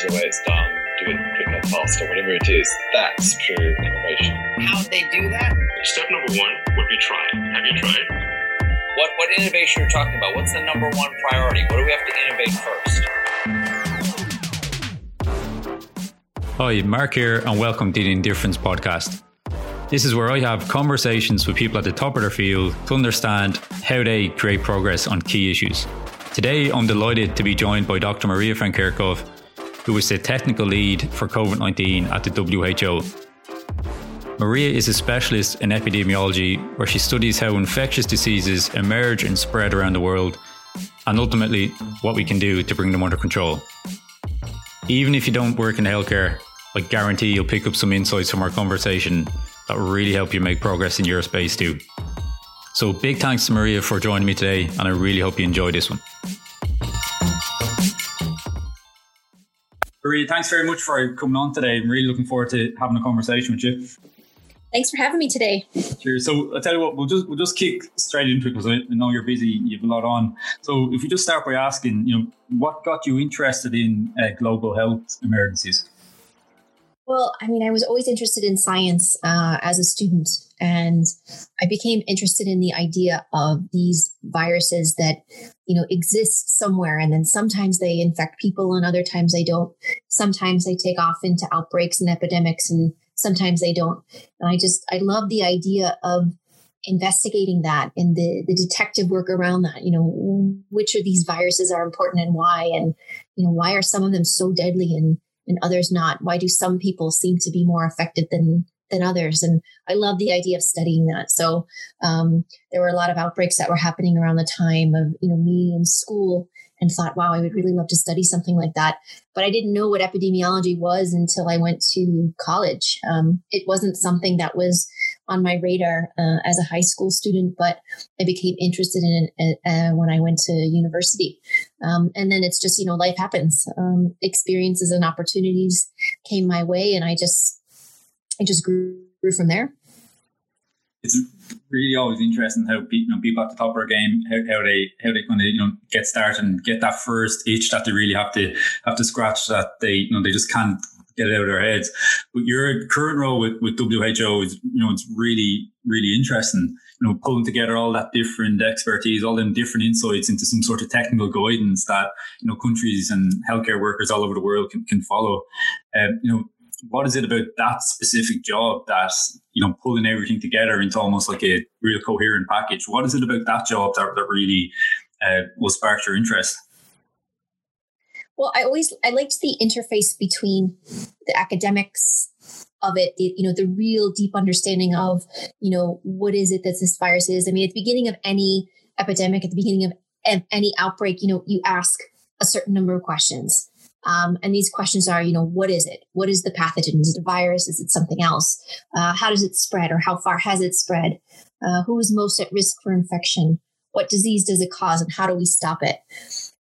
change the way it's done, do it quicker, faster, whatever it is. That's true innovation. How they do that? Step number one would be try. Have you tried? What what innovation you're talking about? What's the number one priority? What do we have to innovate first? Hi, Mark here, and welcome to the Indifference podcast. This is where I have conversations with people at the top of their field to understand how they create progress on key issues. Today, I'm delighted to be joined by Dr. Maria van Kerkhove, who is the technical lead for COVID 19 at the WHO. Maria is a specialist in epidemiology where she studies how infectious diseases emerge and spread around the world, and ultimately what we can do to bring them under control. Even if you don't work in healthcare, I guarantee you'll pick up some insights from our conversation that will really help you make progress in your space too. So, big thanks to Maria for joining me today, and I really hope you enjoy this one. Maria, thanks very much for coming on today. I'm really looking forward to having a conversation with you. Thanks for having me today. Sure. So I'll tell you what, we'll just we'll just kick straight into it because I know you're busy, you have a lot on. So if you just start by asking, you know, what got you interested in uh, global health emergencies? Well, I mean, I was always interested in science uh, as a student, and I became interested in the idea of these viruses that, you know, exist somewhere, and then sometimes they infect people, and other times they don't. Sometimes they take off into outbreaks and epidemics, and sometimes they don't. And I just, I love the idea of investigating that and the, the detective work around that. You know, which of these viruses are important and why, and, you know, why are some of them so deadly and and others not? Why do some people seem to be more affected than than others? And I love the idea of studying that. So um, there were a lot of outbreaks that were happening around the time of you know me in school, and thought, wow, I would really love to study something like that. But I didn't know what epidemiology was until I went to college. Um, it wasn't something that was on my radar uh, as a high school student, but I became interested in it uh, uh, when I went to university. Um, and then it's just, you know, life happens. Um, experiences and opportunities came my way, and I just, I just grew, grew from there. It's really always interesting how you know, people at the top of their game, how, how they how they kind of you know get started and get that first itch that they really have to have to scratch that they you know they just can't get it out of their heads. But your current role with, with WHO is, you know, it's really, really interesting. You know, pulling together all that different expertise, all them different insights into some sort of technical guidance that, you know, countries and healthcare workers all over the world can, can follow. Um, you know, what is it about that specific job that, you know, pulling everything together into almost like a real coherent package? What is it about that job that, that really uh, will spark your interest? Well, I always I liked the interface between the academics of it, the, you know, the real deep understanding of, you know, what is it that this virus is. I mean, at the beginning of any epidemic, at the beginning of any outbreak, you know, you ask a certain number of questions. Um, and these questions are, you know, what is it? What is the pathogen? Is it a virus? Is it something else? Uh, how does it spread or how far has it spread? Uh, who is most at risk for infection? What disease does it cause and how do we stop it?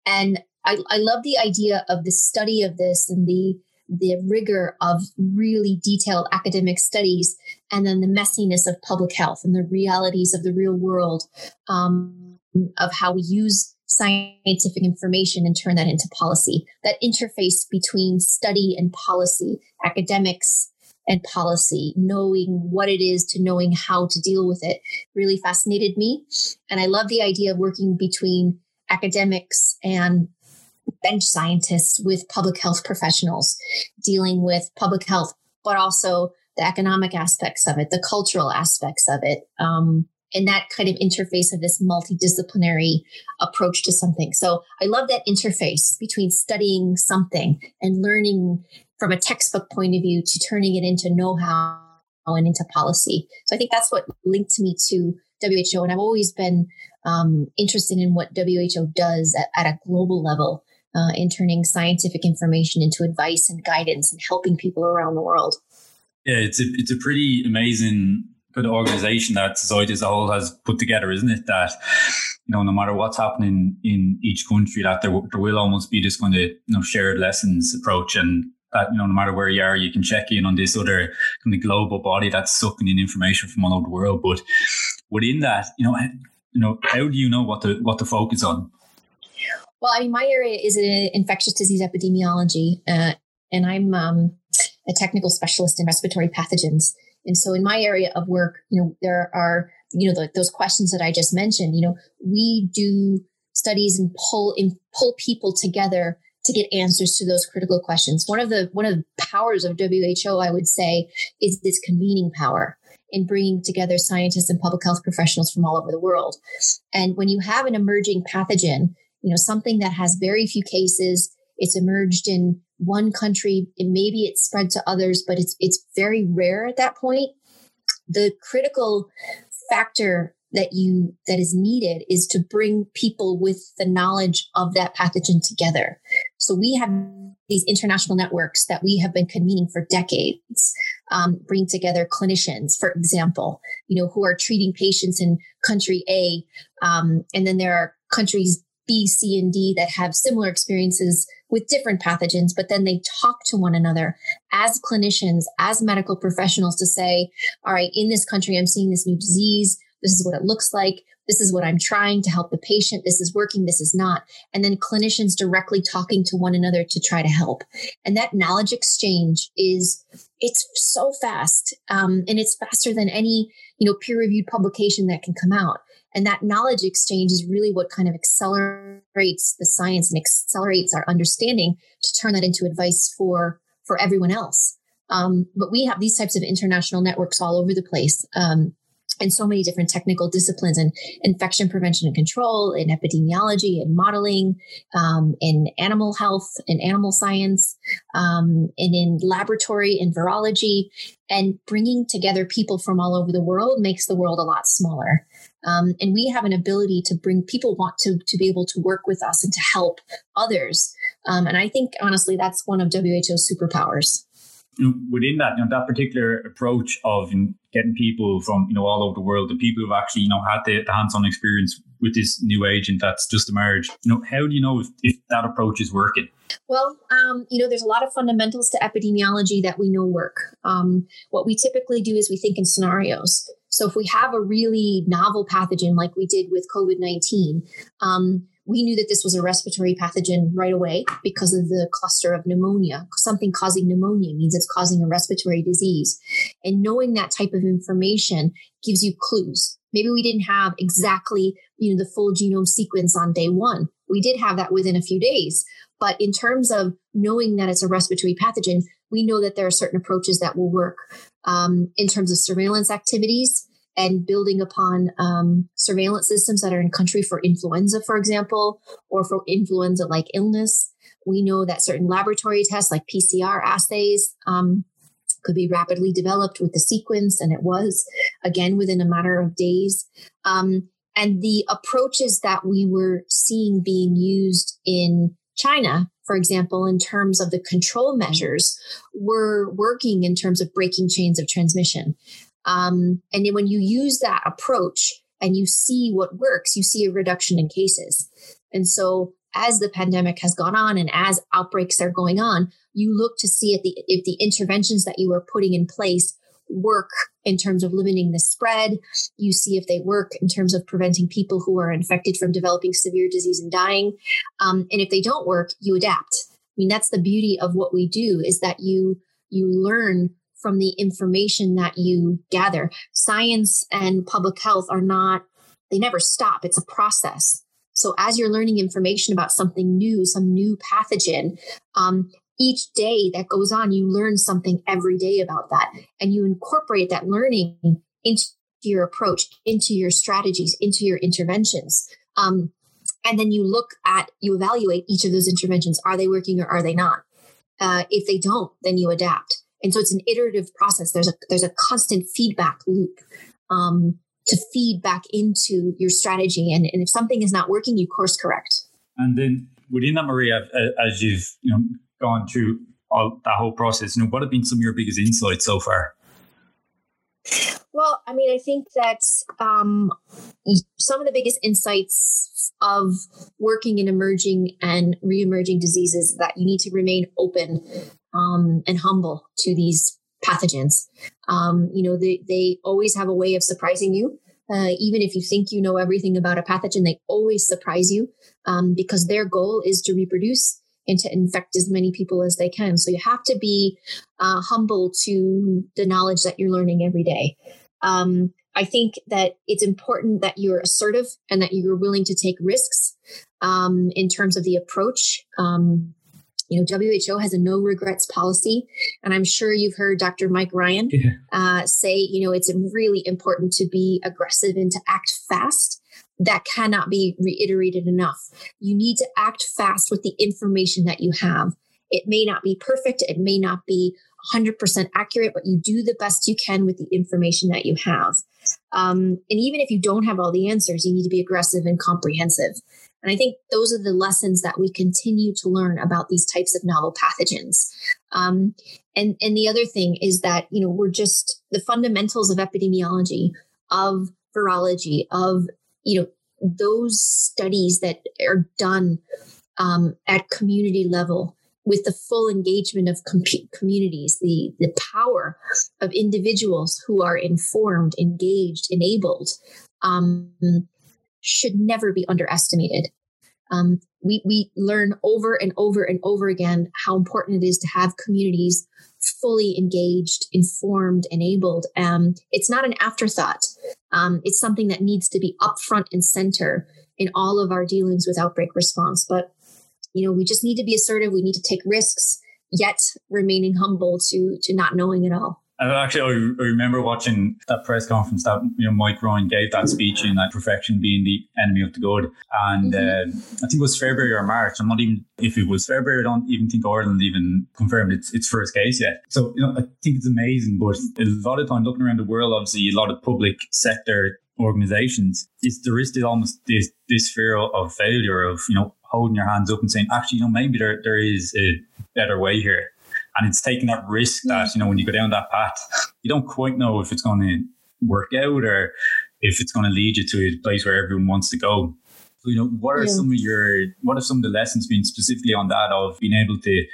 And I, I love the idea of the study of this and the the rigor of really detailed academic studies and then the messiness of public health and the realities of the real world um, of how we use scientific information and turn that into policy. That interface between study and policy academics and policy knowing what it is to knowing how to deal with it really fascinated me. And i love the idea of working between academics and bench scientists with public health professionals dealing with public health, but also the economic aspects of it, the cultural aspects of it, um, and that kind of interface of this multidisciplinary approach to something. So I love that interface between studying something and learning from a textbook point of view to turning it into know how and into policy. So I think that's what linked me to WHO. And I've always been um, interested in what WHO does at, at a global level uh, in turning scientific information into advice and guidance and helping people around the world. Yeah, it's a, it's a pretty amazing good organization that society as a whole has put together, isn't it? That you know, no matter what's happening in each country, that there, there will almost be this kind of you know shared lessons approach, and that you know, no matter where you are, you can check in on this other kind of global body that's sucking in information from all over the world. But within that, you know, you know, how do you know what to what to focus on? Well, I mean, my area is in infectious disease epidemiology, uh, and I'm um, a technical specialist in respiratory pathogens. And so in my area of work, you know, there are, you know, the, those questions that I just mentioned, you know, we do studies and pull and pull people together to get answers to those critical questions. One of the one of the powers of WHO, I would say, is this convening power in bringing together scientists and public health professionals from all over the world. And when you have an emerging pathogen, you know, something that has very few cases, it's emerged in one country, and maybe it's spread to others, but it's it's very rare at that point. The critical factor that you that is needed is to bring people with the knowledge of that pathogen together so we have these international networks that we have been convening for decades um, bring together clinicians for example you know who are treating patients in country a um, and then there are countries b c and d that have similar experiences with different pathogens but then they talk to one another as clinicians as medical professionals to say all right in this country i'm seeing this new disease this is what it looks like. This is what I'm trying to help the patient. This is working. This is not. And then clinicians directly talking to one another to try to help. And that knowledge exchange is, it's so fast. Um, and it's faster than any, you know, peer reviewed publication that can come out. And that knowledge exchange is really what kind of accelerates the science and accelerates our understanding to turn that into advice for, for everyone else. Um, but we have these types of international networks all over the place. Um, in so many different technical disciplines and infection prevention and control in epidemiology and modeling um, in animal health and animal science um, and in laboratory and virology and bringing together people from all over the world makes the world a lot smaller um, and we have an ability to bring people want to to be able to work with us and to help others um, and i think honestly that's one of who's superpowers within that, you know, that particular approach of you know, getting people from you know all over the world, the people who've actually you know had the, the hands-on experience with this new agent that's just emerged, you know, how do you know if, if that approach is working? Well, um, you know, there's a lot of fundamentals to epidemiology that we know work. Um, what we typically do is we think in scenarios. So if we have a really novel pathogen like we did with COVID 19, um, we knew that this was a respiratory pathogen right away because of the cluster of pneumonia. Something causing pneumonia means it's causing a respiratory disease. And knowing that type of information gives you clues. Maybe we didn't have exactly, you know, the full genome sequence on day one. We did have that within a few days. But in terms of knowing that it's a respiratory pathogen, we know that there are certain approaches that will work um, in terms of surveillance activities and building upon um, surveillance systems that are in country for influenza, for example, or for influenza like illness. We know that certain laboratory tests like PCR assays um, could be rapidly developed with the sequence, and it was again within a matter of days. Um, and the approaches that we were seeing being used in China, for example, in terms of the control measures, were working in terms of breaking chains of transmission. Um, and then when you use that approach and you see what works, you see a reduction in cases. And so as the pandemic has gone on and as outbreaks are going on, you look to see the if the interventions that you are putting in place work in terms of limiting the spread. You see if they work in terms of preventing people who are infected from developing severe disease and dying. Um, and if they don't work, you adapt. I mean, that's the beauty of what we do is that you you learn from the information that you gather. Science and public health are not, they never stop. It's a process. So as you're learning information about something new, some new pathogen, um, each day that goes on, you learn something every day about that. And you incorporate that learning into your approach, into your strategies, into your interventions. Um, and then you look at, you evaluate each of those interventions. Are they working or are they not? Uh, if they don't, then you adapt. And so it's an iterative process. There's a there's a constant feedback loop um, to feed back into your strategy. And, and if something is not working, you course correct. And then within that, Maria, as you've you know gone through all that whole process, you know, what have been some of your biggest insights so far? Well, I mean, I think that um, some of the biggest insights of working in emerging and re-emerging diseases that you need to remain open um, and humble to these pathogens. Um, you know, they, they always have a way of surprising you. Uh, even if you think you know everything about a pathogen, they always surprise you um, because their goal is to reproduce and to infect as many people as they can. So you have to be uh, humble to the knowledge that you're learning every day. Um, I think that it's important that you're assertive and that you're willing to take risks um, in terms of the approach. Um, you know, WHO has a no regrets policy, and I'm sure you've heard Dr. Mike Ryan yeah. uh, say, you know, it's really important to be aggressive and to act fast. That cannot be reiterated enough. You need to act fast with the information that you have. It may not be perfect, it may not be 100% accurate, but you do the best you can with the information that you have. Um, and even if you don't have all the answers, you need to be aggressive and comprehensive. And I think those are the lessons that we continue to learn about these types of novel pathogens. Um, and and the other thing is that you know we're just the fundamentals of epidemiology, of virology, of you know those studies that are done um, at community level with the full engagement of com- communities, the, the power of individuals who are informed, engaged, enabled, um, should never be underestimated. Um, we, we learn over and over and over again how important it is to have communities fully engaged, informed, enabled. Um, it's not an afterthought. Um, it's something that needs to be upfront and center in all of our dealings with outbreak response. But you know, we just need to be assertive. We need to take risks, yet remaining humble to to not knowing it all. Actually, I remember watching that press conference that you know Mike Ryan gave that speech in that perfection being the enemy of the good, and mm-hmm. uh, I think it was February or March. I'm not even if it was February. I don't even think Ireland even confirmed its its first case yet. So you know, I think it's amazing. But a lot of time looking around the world, obviously, a lot of public sector organizations, is there is this almost this this fear of failure of you know holding your hands up and saying, actually, you know, maybe there there is a better way here. And it's taking that risk that, you know, when you go down that path, you don't quite know if it's going to work out or if it's going to lead you to a place where everyone wants to go. So, you know, what are yeah. some of your, what are some of the lessons been specifically on that of being able to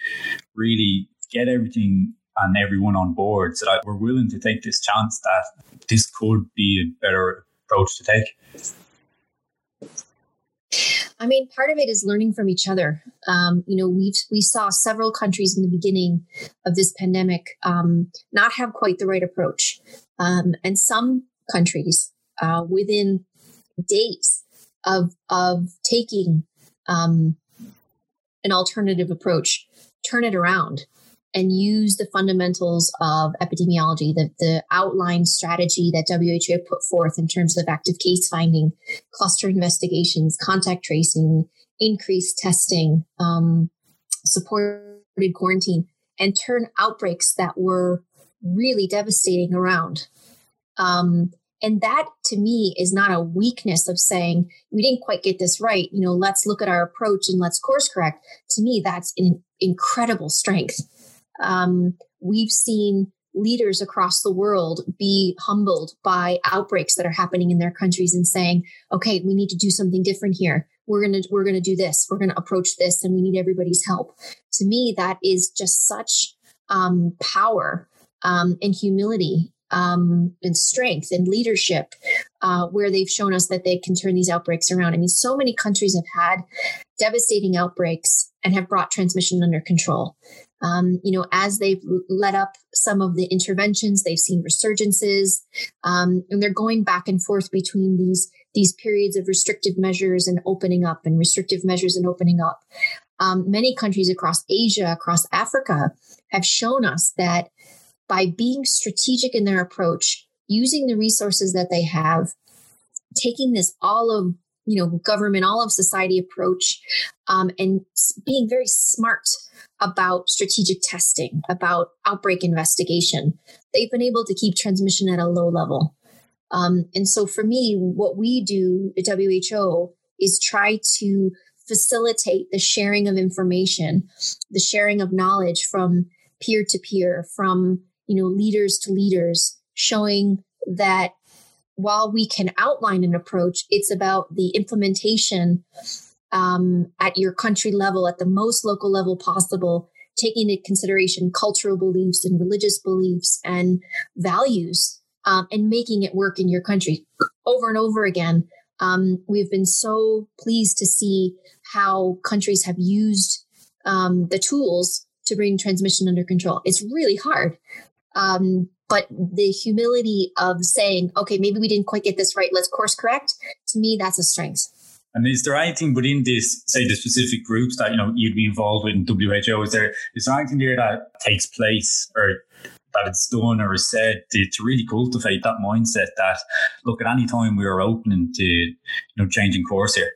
really get everything and everyone on board so that we're willing to take this chance that this could be a better approach to take? I mean, part of it is learning from each other. Um, you know, we we saw several countries in the beginning of this pandemic um, not have quite the right approach, um, and some countries uh, within days of of taking um, an alternative approach turn it around and use the fundamentals of epidemiology, the, the outline strategy that WHO put forth in terms of active case finding, cluster investigations, contact tracing, increased testing, um, supported quarantine, and turn outbreaks that were really devastating around. Um, and that to me is not a weakness of saying we didn't quite get this right. You know, let's look at our approach and let's course correct. To me, that's an incredible strength um, we've seen leaders across the world be humbled by outbreaks that are happening in their countries and saying, okay, we need to do something different here. We're to, we're to do this. We're to approach this and we need everybody's help. To me, that is just such um, power um, and humility um, and strength and leadership uh, where they've shown us that they can turn these outbreaks around. I mean, so many countries have had devastating outbreaks and have brought transmission under control. Um, you know, as they've let up some of the interventions, they've seen resurgences, um, and they're going back and forth between these these periods of restrictive measures and opening up, and restrictive measures and opening up. Um, many countries across Asia, across Africa, have shown us that by being strategic in their approach, using the resources that they have, taking this all of you know government, all of society approach, um, and being very smart about strategic testing, about outbreak investigation. They've been able to keep transmission at a low level. Um, and so for me, what we do at WHO is try to facilitate the sharing of information, the sharing of knowledge from peer to peer, from you know leaders to leaders, showing that while we can outline an approach, it's about the implementation um, at your country level, at the most local level possible, taking into consideration cultural beliefs and religious beliefs and values um, and making it work in your country over and over again. Um, we've been so pleased to see how countries have used um, the tools to bring transmission under control. It's really hard. Um, but the humility of saying, okay, maybe we didn't quite get this right. Let's course correct. To me, that's a strength. And is there anything within this, say, the specific groups that you know you'd be involved with in WHO? Is there is there anything there that takes place or that it's done or is said to, to really cultivate that mindset that look at any time we are opening to you know changing course here?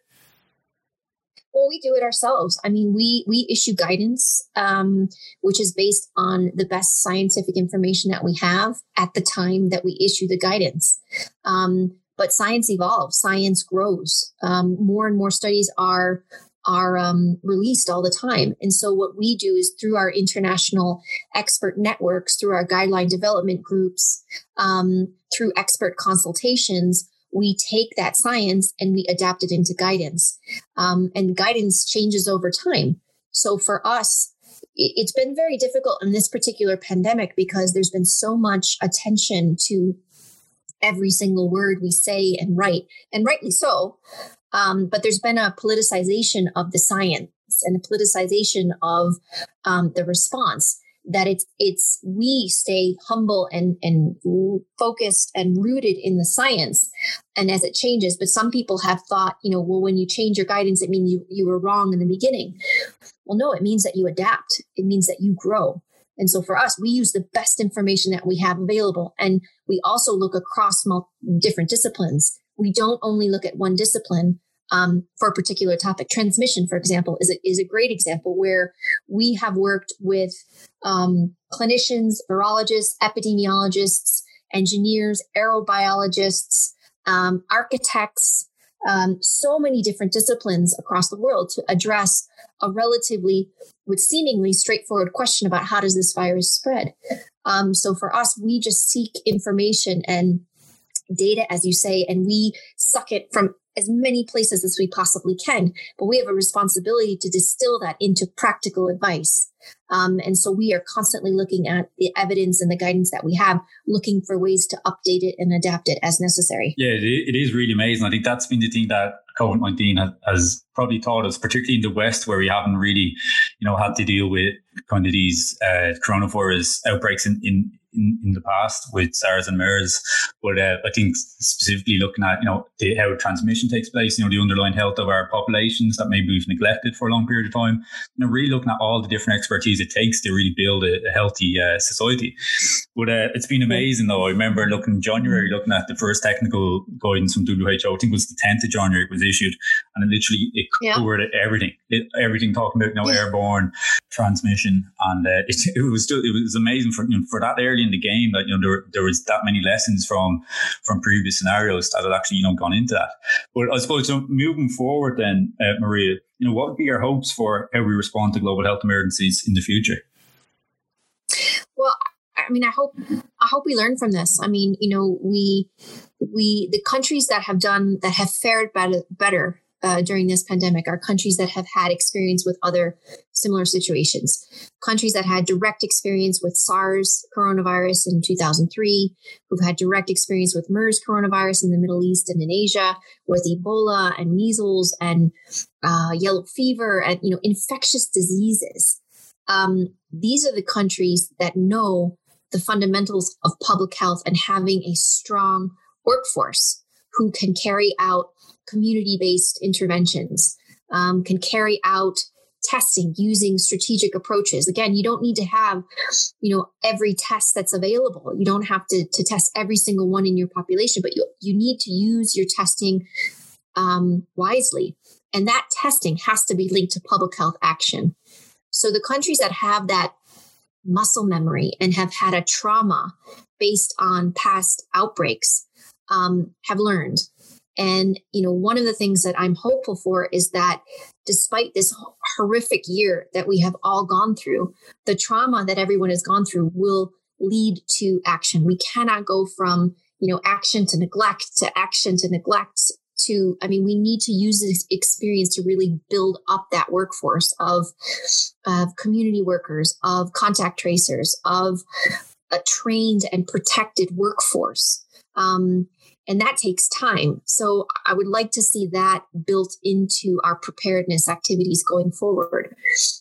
Well, we do it ourselves. I mean, we we issue guidance, um, which is based on the best scientific information that we have at the time that we issue the guidance. Um, but science evolves, science grows. Um, more and more studies are are um, released all the time. And so, what we do is through our international expert networks, through our guideline development groups, um, through expert consultations, we take that science and we adapt it into guidance. Um, and guidance changes over time. So, for us, it's been very difficult in this particular pandemic because there's been so much attention to every single word we say and write, and rightly so. Um, but there's been a politicization of the science and a politicization of um, the response that it's it's we stay humble and and focused and rooted in the science and as it changes. But some people have thought you know well when you change your guidance it means you you were wrong in the beginning. Well no it means that you adapt. It means that you grow and so for us we use the best information that we have available and we also look across different disciplines we don't only look at one discipline um, for a particular topic. Transmission, for example, is a, is a great example where we have worked with um, clinicians, virologists, epidemiologists, engineers, aerobiologists, um, architects, um, so many different disciplines across the world to address a relatively, with seemingly straightforward question about how does this virus spread. Um, so for us, we just seek information and data, as you say, and we suck it from as many places as we possibly can, but we have a responsibility to distill that into practical advice. Um, and so we are constantly looking at the evidence and the guidance that we have, looking for ways to update it and adapt it as necessary. Yeah, it is really amazing. I think that's been the thing that COVID 19 has, probably taught us, particularly in the West, where we haven't really, you know, had to deal with kind of these uh, coronavirus outbreaks in, in, in, in the past with SARS and MERS. But uh, I think specifically looking at, you know, the, how transmission takes place, you know, the underlying health of our populations that maybe we've neglected for a long period of time, you know, really looking at all the different expertise it takes to really build a, a healthy uh, society. But uh, it's been amazing though. I remember looking in January, looking at the first technical guidance from WHO. I think it was the 10th of January it was issued and it literally, it covered yeah. everything, it, everything talking about, you know, yeah. airborne transmission. And uh, it, it was, just, it was amazing for, you know, for that early in the game that you know there, there was that many lessons from from previous scenarios that had actually you know gone into that. But I suppose so moving forward, then uh, Maria, you know what would be your hopes for how we respond to global health emergencies in the future? Well, I mean, I hope I hope we learn from this. I mean, you know, we we the countries that have done that have fared better better uh, during this pandemic are countries that have had experience with other similar situations. Countries that had direct experience with SARS coronavirus in 2003, who've had direct experience with MERS coronavirus in the Middle East and in Asia, with Ebola and measles and uh, yellow fever and you know infectious diseases. Um, these are the countries that know the fundamentals of public health and having a strong workforce who can carry out community based interventions, um, can carry out testing using strategic approaches. Again, you don't need to have, you know, every test that's available. You don't have to, to test every single one in your population, but you, you need to use your testing um, wisely. And that testing has to be linked to public health action. So the countries that have that muscle memory and have had a trauma based on past outbreaks um, have learned and, you know, one of the things that I'm hopeful for is that despite this horrific year that we have all gone through, the trauma that everyone has gone through will lead to action. We cannot go from, you know, action to neglect to action to neglect to, I mean, we need to use this experience to really build up that workforce of, of community workers, of contact tracers, of a trained and protected workforce. Um, and that takes time. So I would like to see that built into our preparedness activities going forward.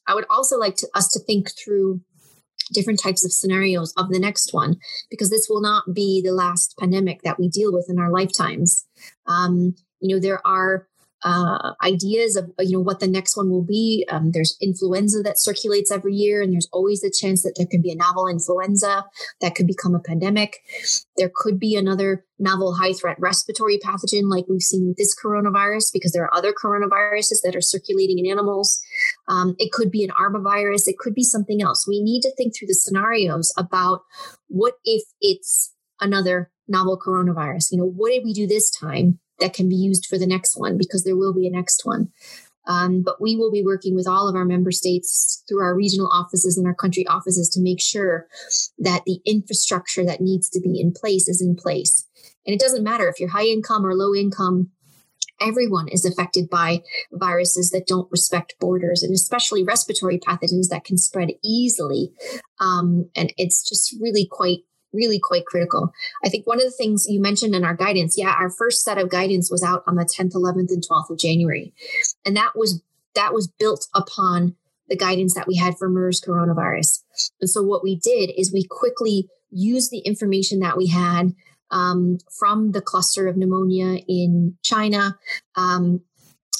I would also like to, us to think through different types of scenarios of the next one because this will not be the last pandemic that we deal with in our lifetimes. Um, you know, there are uh, ideas of you know what the next one will be. Um, there's influenza that circulates every year, and there's always a chance that there could be a novel influenza that could become a pandemic. There could be another novel high threat respiratory pathogen like we've seen with this coronavirus, because there are other coronaviruses that are circulating in animals. Um, it could be an arbovirus. It could be something else. We need to think through the scenarios about what if it's another novel coronavirus. You know, what did we do this time? That can be used for the next one because there will be a next one. Um, but we will be working with all of our member states through our regional offices and our country offices to make sure that the infrastructure that needs to be in place is in place. And it doesn't matter if you're high income or low income, everyone is affected by viruses that don't respect borders and especially respiratory pathogens that can spread easily. Um, and it's just really quite really quite critical. I think one of the things you mentioned in our guidance, yeah, our first set of guidance was out on the 10th, 11th, and 12th of January. And that was that was built upon the guidance that we had for MERS coronavirus. And so what we did is we quickly used the information that we had um, from the cluster of pneumonia in China, um,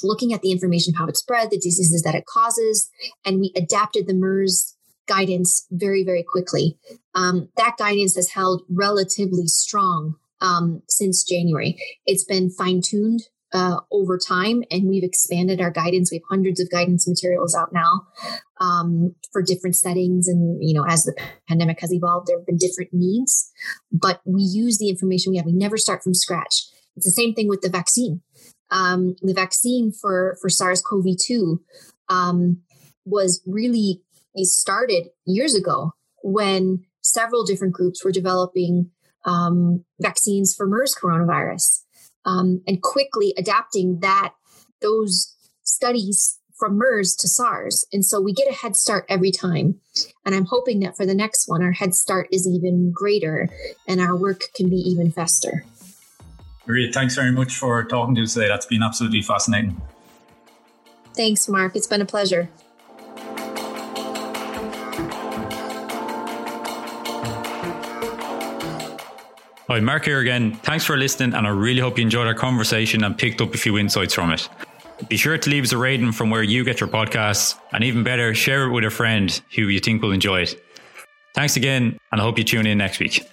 looking at the information how it spread, the diseases that it causes, and we adapted the MERS guidance very, very quickly. Um, that guidance has held relatively strong um, since January. It's been fine tuned uh, over time, and we've expanded our guidance. We have hundreds of guidance materials out now um, for different settings. And, you know, as the pandemic has evolved, there have been different needs, but we use the information we have. We never start from scratch. It's the same thing with the vaccine. Um, the vaccine for, for SARS CoV 2 um, was really started years ago when several different groups were developing um, vaccines for MERS coronavirus um, and quickly adapting that those studies from MERS to SARS. And so we get a head start every time. And I'm hoping that for the next one, our head start is even greater and our work can be even faster. Maria, thanks very much for talking to us today. That's been absolutely fascinating. Thanks, Mark. It's been a pleasure. Hi, Mark here again. Thanks for listening, and I really hope you enjoyed our conversation and picked up a few insights from it. Be sure to leave us a rating from where you get your podcasts, and even better, share it with a friend who you think will enjoy it. Thanks again, and I hope you tune in next week.